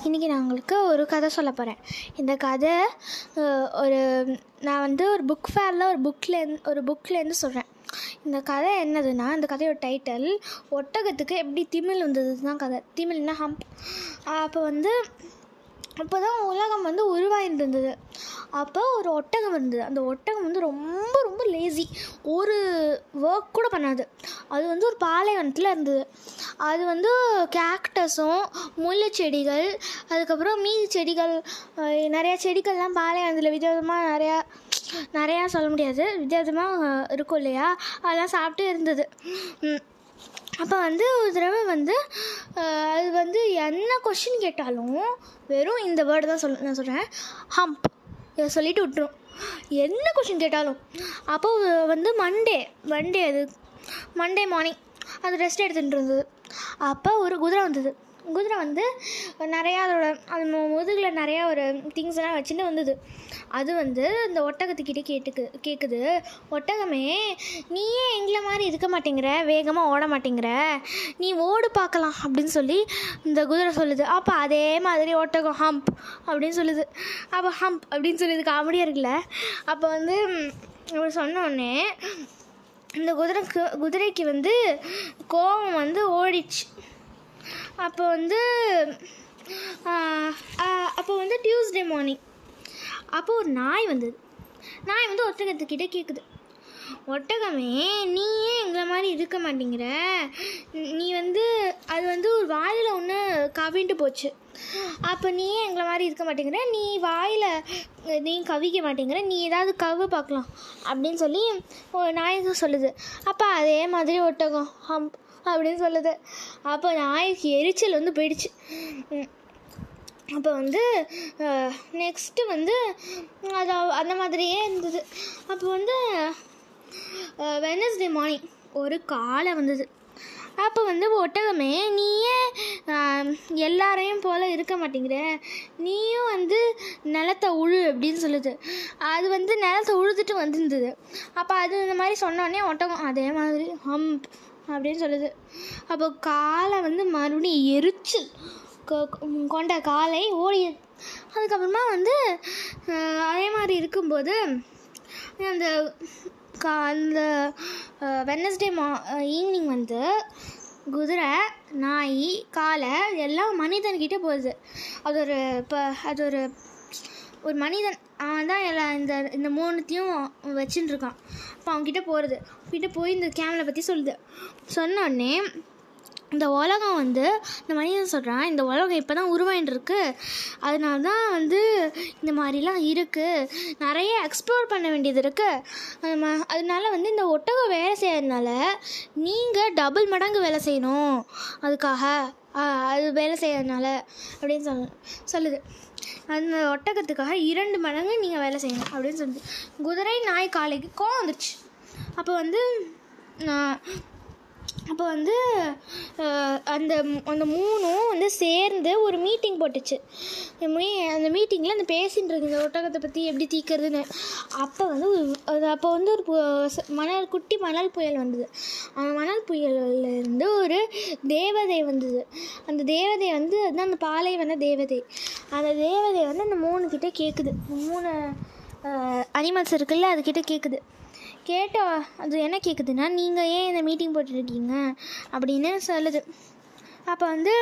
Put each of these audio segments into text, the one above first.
இன்றைக்கி நான் உங்களுக்கு ஒரு கதை சொல்ல போகிறேன் இந்த கதை ஒரு நான் வந்து ஒரு புக் ஃபேரில் ஒரு புக்லேருந்து ஒரு புக்லேருந்து சொல்கிறேன் இந்த கதை என்னதுன்னா இந்த கதையோட டைட்டில் ஒட்டகத்துக்கு எப்படி திமில் வந்தது தான் கதை. திமிழ்னா ஹம்ப் அப்போ வந்து அப்போ தான் உலகம் வந்து உருவாயிருந்தது அப்போ ஒரு ஒட்டகம் இருந்தது. அந்த ஒட்டகம் வந்து ரொம்ப ரொம்ப லேசி ஒரு ஒர்க் கூட பண்ணாது. அது வந்து ஒரு பாலைவனத்தில் இருந்தது. அது வந்து கேக்டஸும் முல்லை செடிகள் அதுக்கப்புறம் மீதி செடிகள் நிறையா செடிகள்லாம் பாலைவனத்தில் விதவிதமாக நிறையா நிறையா சொல்ல முடியாது. விதவிதமாக இருக்கும் இல்லையா? அதெல்லாம் சாப்பிட்டு இருந்தது. அப்போ வந்து ஒரு தடவை வந்து அது வந்து என்ன கொஷின் கேட்டாலும் வெறும் இந்த வேர்டு தான் சொல் நான் சொல்கிறேன் ஹம்ப் இதை சொல்லிட்டு விட்டுரும். என்ன கொஷின் கேட்டாலும்? அப்போது வந்து மண்டே மண்டே அது. மண்டே மார்னிங் அது ரெஸ்ட் எடுத்துகிட்டு இருந்தது. அப்போ ஒரு குதிரை வந்தது. குதிரை வந்து நிறையா அதோட அது முதுகில் நிறையா ஒரு திங்ஸ் எல்லாம் வச்சுட்டு வந்தது. அது வந்து இந்த ஒட்டகத்துக்கிட்ட கேட்டுக்கு கேட்குது ஒட்டகமே நீ ஏன் எங்களை மாதிரி இருக்க மாட்டேங்கிற வேகமாக ஓட மாட்டேங்கிற. நீ ஓடு பார்க்கலாம் அப்படின்னு சொல்லி இந்த குதிரை சொல்லுது. அப்போ அதே மாதிரி ஒட்டகம் ஹம்ப் அப்படின்னு சொல்லுது. அப்போ ஹம்ப் அப்படின்னு சொல்லுது காமெடியாக இருக்குல்ல. அப்போ வந்து ம், இப்படி இந்த குதிரைக்கு குதிரைக்கு வந்து கோபம் வந்து ஓடிச்சு அப்போ வந்து அப்போ வந்து டியூஸ்டே மார்னிங் அப்போ ஒரு நாய் வந்தது. நாய் வந்து ஒட்டகத்துக்கிட்ட கேட்குது ஒட்டகமே நீ ஏன் எங்களை மாதிரி இருக்க மாட்டேங்கிற? நீ வந்து அது வந்து ஒரு வாயில் ஒன்று கவிண்டு போச்சு. அப்போ நீ ஏன் எங்களை மாதிரி இருக்க மாட்டேங்கிற? நீ வாயில் நீ கவிக்க மாட்டேங்கிற? நீ ஏதாவது கவு பார்க்கலாம் அப்படின்னு சொல்லி ஒரு சொல்லுது. அப்போ அதே மாதிரி ஒட்டகம் ஹம்ப் அப்படின்னு சொல்லுது. அப்போ நாய்க்கு எரிச்சல் வந்து போயிடுச்சு. அப்போ வந்து நெக்ஸ்ட்டு வந்து அது அந்த மாதிரியே இருந்தது. அப்போ வந்து வெனஸ்டே மார்னிங் ஒரு காலை வந்தது. அப்போ வந்து ஒட்டகமே நீயே எல்லாரையும் போல் இருக்க மாட்டேங்கிற. நீயும் வந்து நிலத்தை உழு அப்படின்னு சொல்லுது. அது வந்து நிலத்தை உழுதுட்டு வந்திருந்தது. அப்போ அது இந்த மாதிரி சொன்னோடனே ஒட்டகம் அதே மாதிரி ஹம் அப்படின்னு சொல்லுது. அப்போ காலை வந்து மறுபடியும் எரிச்சல் கொண்ட காலை ஓடிய அதுக்கப்புறமா வந்து அதே மாதிரி இருக்கும்போது அந்த கா அந்த வெனஸ்டே மா ஈவினிங் வந்து குதிரை நாய் காலை எல்லாம் மனிதன்கிட்ட போகுது. அது ஒரு இப்போ அது ஒரு ஒரு மனிதன் அவன் தான் எல்லா இந்த இந்த மூணுத்தையும் வச்சுட்டுருக்கான் அப்போ அவன்கிட்ட போகிறது கிட்டே போய் இந்த கேமரா பற்றி சொல்லுது. சொன்னோடனே இந்த உலகம் வந்து இந்த மனிதன் சொல்கிறான் இந்த உலகம் இப்போ தான் உருவாயின்னு இருக்கு அதனால தான் வந்து இந்த மாதிரிலாம் இருக்குது நிறைய எக்ஸ்ப்ளோர் பண்ண வேண்டியது இருக்குது அதனால வந்து இந்த ஒட்டகம் வேலை செய்யறதுனால நீங்கள் டபுள் மடங்கு வேலை செய்யணும். அதுக்காக அது வேலை செய்யறதுனால அப்படின்னு சொல் சொல்லுது. அந்த ஒட்டகத்துக்காக இரண்டு மடங்கு நீங்கள் வேலை செய்யணும் அப்படின்னு சொல்லுது. குதிரை நாய் காலைக்கு கோவம் வந்துருச்சு. அப்போ வந்து நான் அப்போ வந்து அந்த அந்த மூணும் வந்து சேர்ந்து ஒரு மீட்டிங் போட்டுச்சு. இந்த மீ- அந்த மீட்டிங்கில் அந்த பேசின்னு இந்த ஒட்டகத்தை பற்றி எப்படி தீக்கிறதுன்னு. அப்போ வந்து அது அப்போ வந்து ஒரு பு- மணல் குட்டி மணல் புயல் வந்தது. அந்த மணல் புயல்லேருந்து ஒரு தேவதை வந்தது. அந்த தேவதை வந்து அதுதான் அந்த பாலைவன தேவதை. அந்த தேவதை வந்து அந்த மூணு கிட்டே கேட்குது மூணு அனிமல்ஸ் இருக்குல்ல அதுக்கிட்ட கேட்குது கேட்ட அது என்ன கேட்குதுன்னா நீங்கள் ஏன் இந்த மீட்டிங் போட்டுருக்கீங்க? அப்படின்னு சொல்லுது. அப்போ வந்து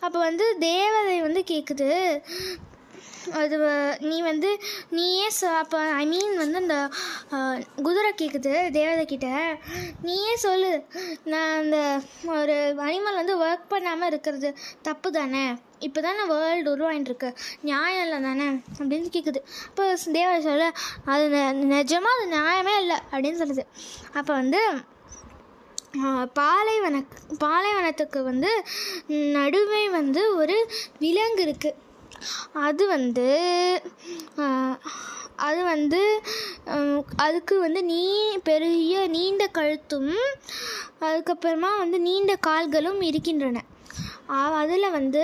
அப்போ வந்து தேவதை வந்து கேட்குது அது வ- நீ வந்து நீயே சொ அப்போ ஐ மீன் வந்து அந்த குதிரை கேட்குது தேவதை கிட்ட. நீயே சொல்லு? நான் அந்த ஒரு அனிமல் வந்து ஒர்க் பண்ணாமல் இருக்கிறது தப்பு தானே? இப்போ தானே வேர்ல்டு உருவாயின்ட்டுருக்கு நியாயம் இல்லை தானே அப்படின்னு கேட்குது அப்போ தேவர் சொல்ல அது நெ- அது நியாயமே இல்லை அப்படின்னு சொல்லுது. அப்போ வந்து பாலைவன பாலைவனத்துக்கு வந்து நடுவே வந்து ஒரு விலங்கு இருக்குது அது வந்து அது வந்து அதுக்கு வந்து நீ பெரிய நீண்ட கழுத்தும் அதுக்கப்புறமா வந்து நீண்ட கால்களும் இருக்கின்றன. அதில் வந்து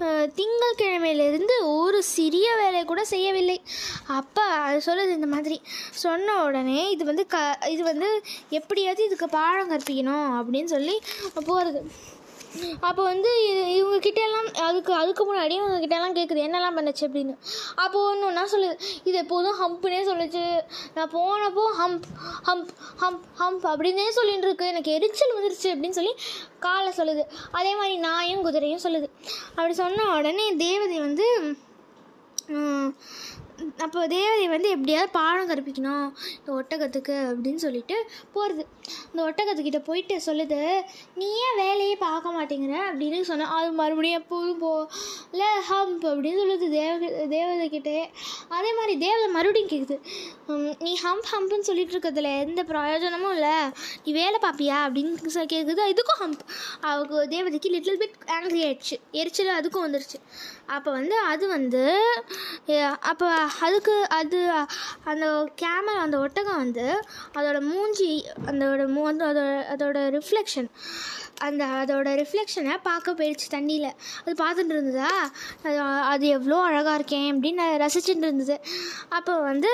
அஹ், திங்கட்கிழமையிலிருந்து ஒரு சிறிய வேலையை கூட செய்யவில்லை. அப்போ அது சொல்லுது இந்த மாதிரி சொன்ன உடனே இது வந்து க இது வந்து எப்படியாவது இதுக்கு பாடம் கற்பிக்கணும் அப்படின்னு சொல்லி போகிறது அப்போ வந்து இவங்கக்கிட்ட இவங்க எல்லாம் அதுக்கு அதுக்கு முன்னாடி இவங்க கிட்ட எல்லாம் கேட்குது என்னெல்லாம் பண்ணுச்சு அப்படின்னு. அப்போது ஒன்று ஒன்றா சொல்லுது இது எப்போதும் ஹம்ப்னே சொல்லுச்சு. நான் போனப்போ ஹம்ப் ஹம்ப் ஹம்ப் ஹம்ப் அப்படின்னே சொல்லிட்டு இருக்கு. எனக்கு எரிச்சல் வந்துருச்சு அப்படின்னு சொல்லி காலை சொல்லுது. அதே மாதிரி நாயும் குதிரையும் சொல்லுது. அப்படி சொன்ன உடனே தேவதை வந்து அப்போ தேவதை வந்து எப்படியாவது பாடம் கற்பிக்கணும் இந்த ஒட்டகத்துக்கு அப்படின்னு சொல்லிட்டு போகிறது இந்த ஒட்டகத்துக்கிட்ட போயிட்டு சொல்லுது நீ ஏன் வேலையே பார்க்க மாட்டேங்கிற? அப்படின்னு சொன்னால் அது மறுபடியும் எப்போதும் போ இல்லை ஹம்ப் அப்படின்னு சொல்லுது தேவ தேவதை கிட்டே அதே மாதிரி தேவதை மறுபடியும் கேட்குது நீ ஹம்ப் ஹம்ப்னு சொல்லிட்டு இருக்கிறதுல எந்த பிரயோஜனமும் இல்லை. நீ வேலை பார்ப்பியா? அப்படின்னு கேட்குது இதுக்கும் ஹம்ப் அவங்க தேவதைக்கு லிட்டில் பிட் ஆங்கிரி ஆயிடுச்சு. எரிச்சல் அதுக்கும் வந்துருச்சு. அப்போ வந்து அது வந்து அப்போ அதுக்கு அது அந்த கேமரா அந்த ஒட்டகம் வந்து அதோட மூஞ்சி அதோட மூ வந்து அதோட அதோட ரிஃப்ளெக்ஷன் அந்த அதோட ரிஃப்ளெக்ஷனை பார்க்க போயிடுச்சு தண்ணியில். அது பார்த்துட்டு இருந்ததா? அது அது எவ்வளோ அழகாக இருக்கேன் அப்படின்னு ரசிச்சுட்டு இருந்தது. அப்போ வந்து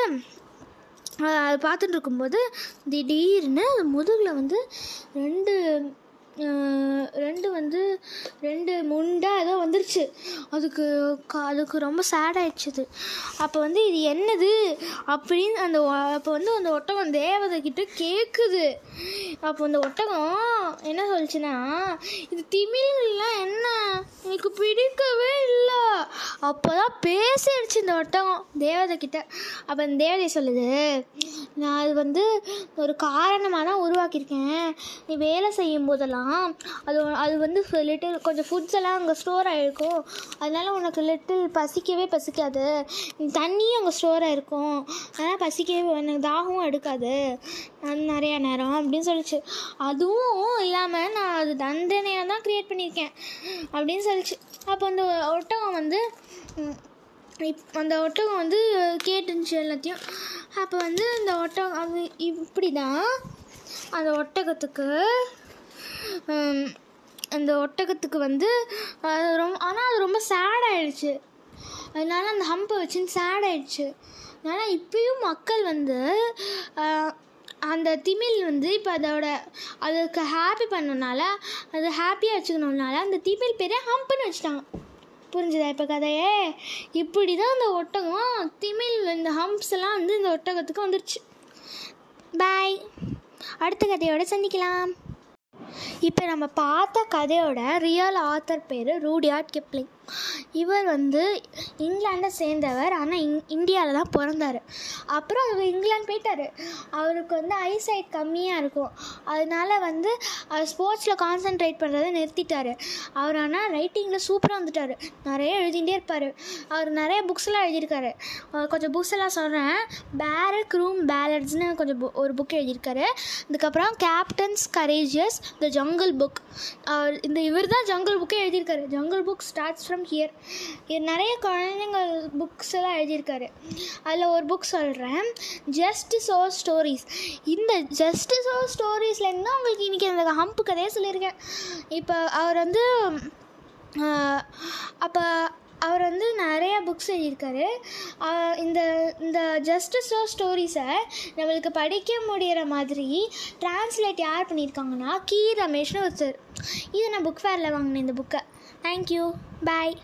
அது பார்த்துட்டு இருக்கும்போது திடீர்னு அது முதுகில் வந்து ரெண்டு ரெண்டு வந்து ரெண்டு முண்டை ஏதோ வந்துருச்சு. அதுக்கு அதுக்கு ரொம்ப சேட் ஆயிடுச்சு அப்போ வந்து இது என்னது? அப்படின்னு அந்த அப்போ வந்து அந்த ஒட்டகம் தேவதை கிட்ட கேட்குது அப்போ அந்த ஒட்டகம் என்ன சொல்லுச்சுன்னா இது திமிழ்லாம் என்ன? எனக்கு பிடிக்கவே இல்லை. அப்போ தான் பேசிடுச்சு இந்த ஒட்டகம் தேவதை கிட்ட. அப்போ அந்த தேவதை சொல்லுது நான் அது வந்து ஒரு காரணமாக தான் உருவாக்கியிருக்கேன். நீ வேலை செய்யும் போதெல்லாம் அது அது வந்து லிட்டில் கொஞ்சம் ஃபுட்ஸ் எல்லாம் அங்கே ஸ்டோர் ஆகிருக்கும் அதனால் உனக்கு லிட்டில் பசிக்கவே பசிக்காது. தண்ணியும் அங்கே ஸ்டோர் ஆகிருக்கும் அதனால் பசிக்கவே எனக்கு தாகமும் எடுக்காது. நிறையா நேரம் அப்படின்னு சொல்லிச்சு. அதுவும் இல்லாமல் நான் அது தண்டனையாக தான் க்ரியேட் பண்ணியிருக்கேன். அப்படின்னு சொல்லிச்சு. அப்போ அந்த ஒட்டகம் வந்து இப் அந்த ஒட்டகம் வந்து கேட்டுருந்துச்சு எல்லாத்தையும். அப்போ வந்து அந்த ஒட்டகம் அது இப்படி தான் அந்த ஒட்டகத்துக்கு அந்த ஒட்டகத்துக்கு வந்து அது ரொம்ப ஆனால் அது ரொம்ப சேட் ஆயிடுச்சு. அதனால அந்த ஹம்பை வச்சுன்னு சேட் அதனால் இப்பயும் மக்கள் வந்து அந்த திமில் வந்து இப்போ அதோட அதுக்கு ஹாப்பி பண்ணனால அது ஹாப்பியாக வச்சுக்கணுனால அந்த திமில் பேரே ஹம்புன்னு வச்சுட்டாங்க. புரிஞ்சுதா இப்போ கதையே? இப்படி தான் அந்த ஒட்டகம் திமில் இந்த ஹம்ப்ஸ் எல்லாம் வந்து இந்த ஒட்டகத்துக்கு வந்துருச்சு. பாய் அடுத்த கதையோடு சந்திக்கலாம். இப்போ நம்ம பார்த்த கதையோட ரியல் ஆத்தர் பேர் ரூடியார்ட் கிப்ளிங் இவர் வந்து இங்கிலாண்டை சேர்ந்தவர் ஆனால் இங் இந்தியாவில் தான் பிறந்தார். அப்புறம் அவர் இங்கிலாந்து போயிட்டார். அவருக்கு வந்து ஐசைட் கம்மியாக இருக்கும். அதனால வந்து அவர் ஸ்போர்ட்ஸில் கான்சென்ட்ரேட் பண்ணுறதை நிறுத்திட்டார். அவர் ஆனால் ரைட்டிங்கில் சூப்பராக வந்துட்டார். நிறைய எழுதிகிட்டே இருப்பார். அவர் நிறைய புக்ஸ்லாம் எழுதியிருக்காரு. கொஞ்சம் புக்ஸ் எல்லாம் சொல்கிறேன் பேரக் ரூம் பேலட்ஸ்னு கொஞ்சம் ஒரு புக் எழுதியிருக்காரு. அதுக்கப்புறம் captains courageous the jungle book அவர் இந்த இவர் தான் ஜங்கிள் புக்கே எழுதியிருக்காரு. Jungle book starts from here நிறைய குழந்தைங்கள் புக்ஸ் எல்லாம் எழுதியிருக்காரு. அதில் ஒரு புக் சொல்கிறேன் ஜஸ்ட் சோ ஸ்டோரிஸ் இந்த ஜஸ்ட் சோ ஸ்டோரிஸ்லேருந்து தான் உங்களுக்கு இன்றைக்கி அந்த ஹம்பு கதையை சொல்லியிருக்கேன். இப்போ அவர் வந்து அப்போ அவர் வந்து நிறைய புக்ஸ் எழுதியிருக்காரு. இந்த இந்த ஜஸ்ட் ஸோ ஸ்டோரிஸை நம்மளுக்கு படிக்க முடிகிற மாதிரி டிரான்ஸ்லேட் யார் பண்ணியிருக்காங்கன்னா கீ ரமேஷ்னு ஒருத்தர். இது நான் புக் ஃபேரில் வாங்கினேன் இந்த புக்கை தேங்க்யூ பாய்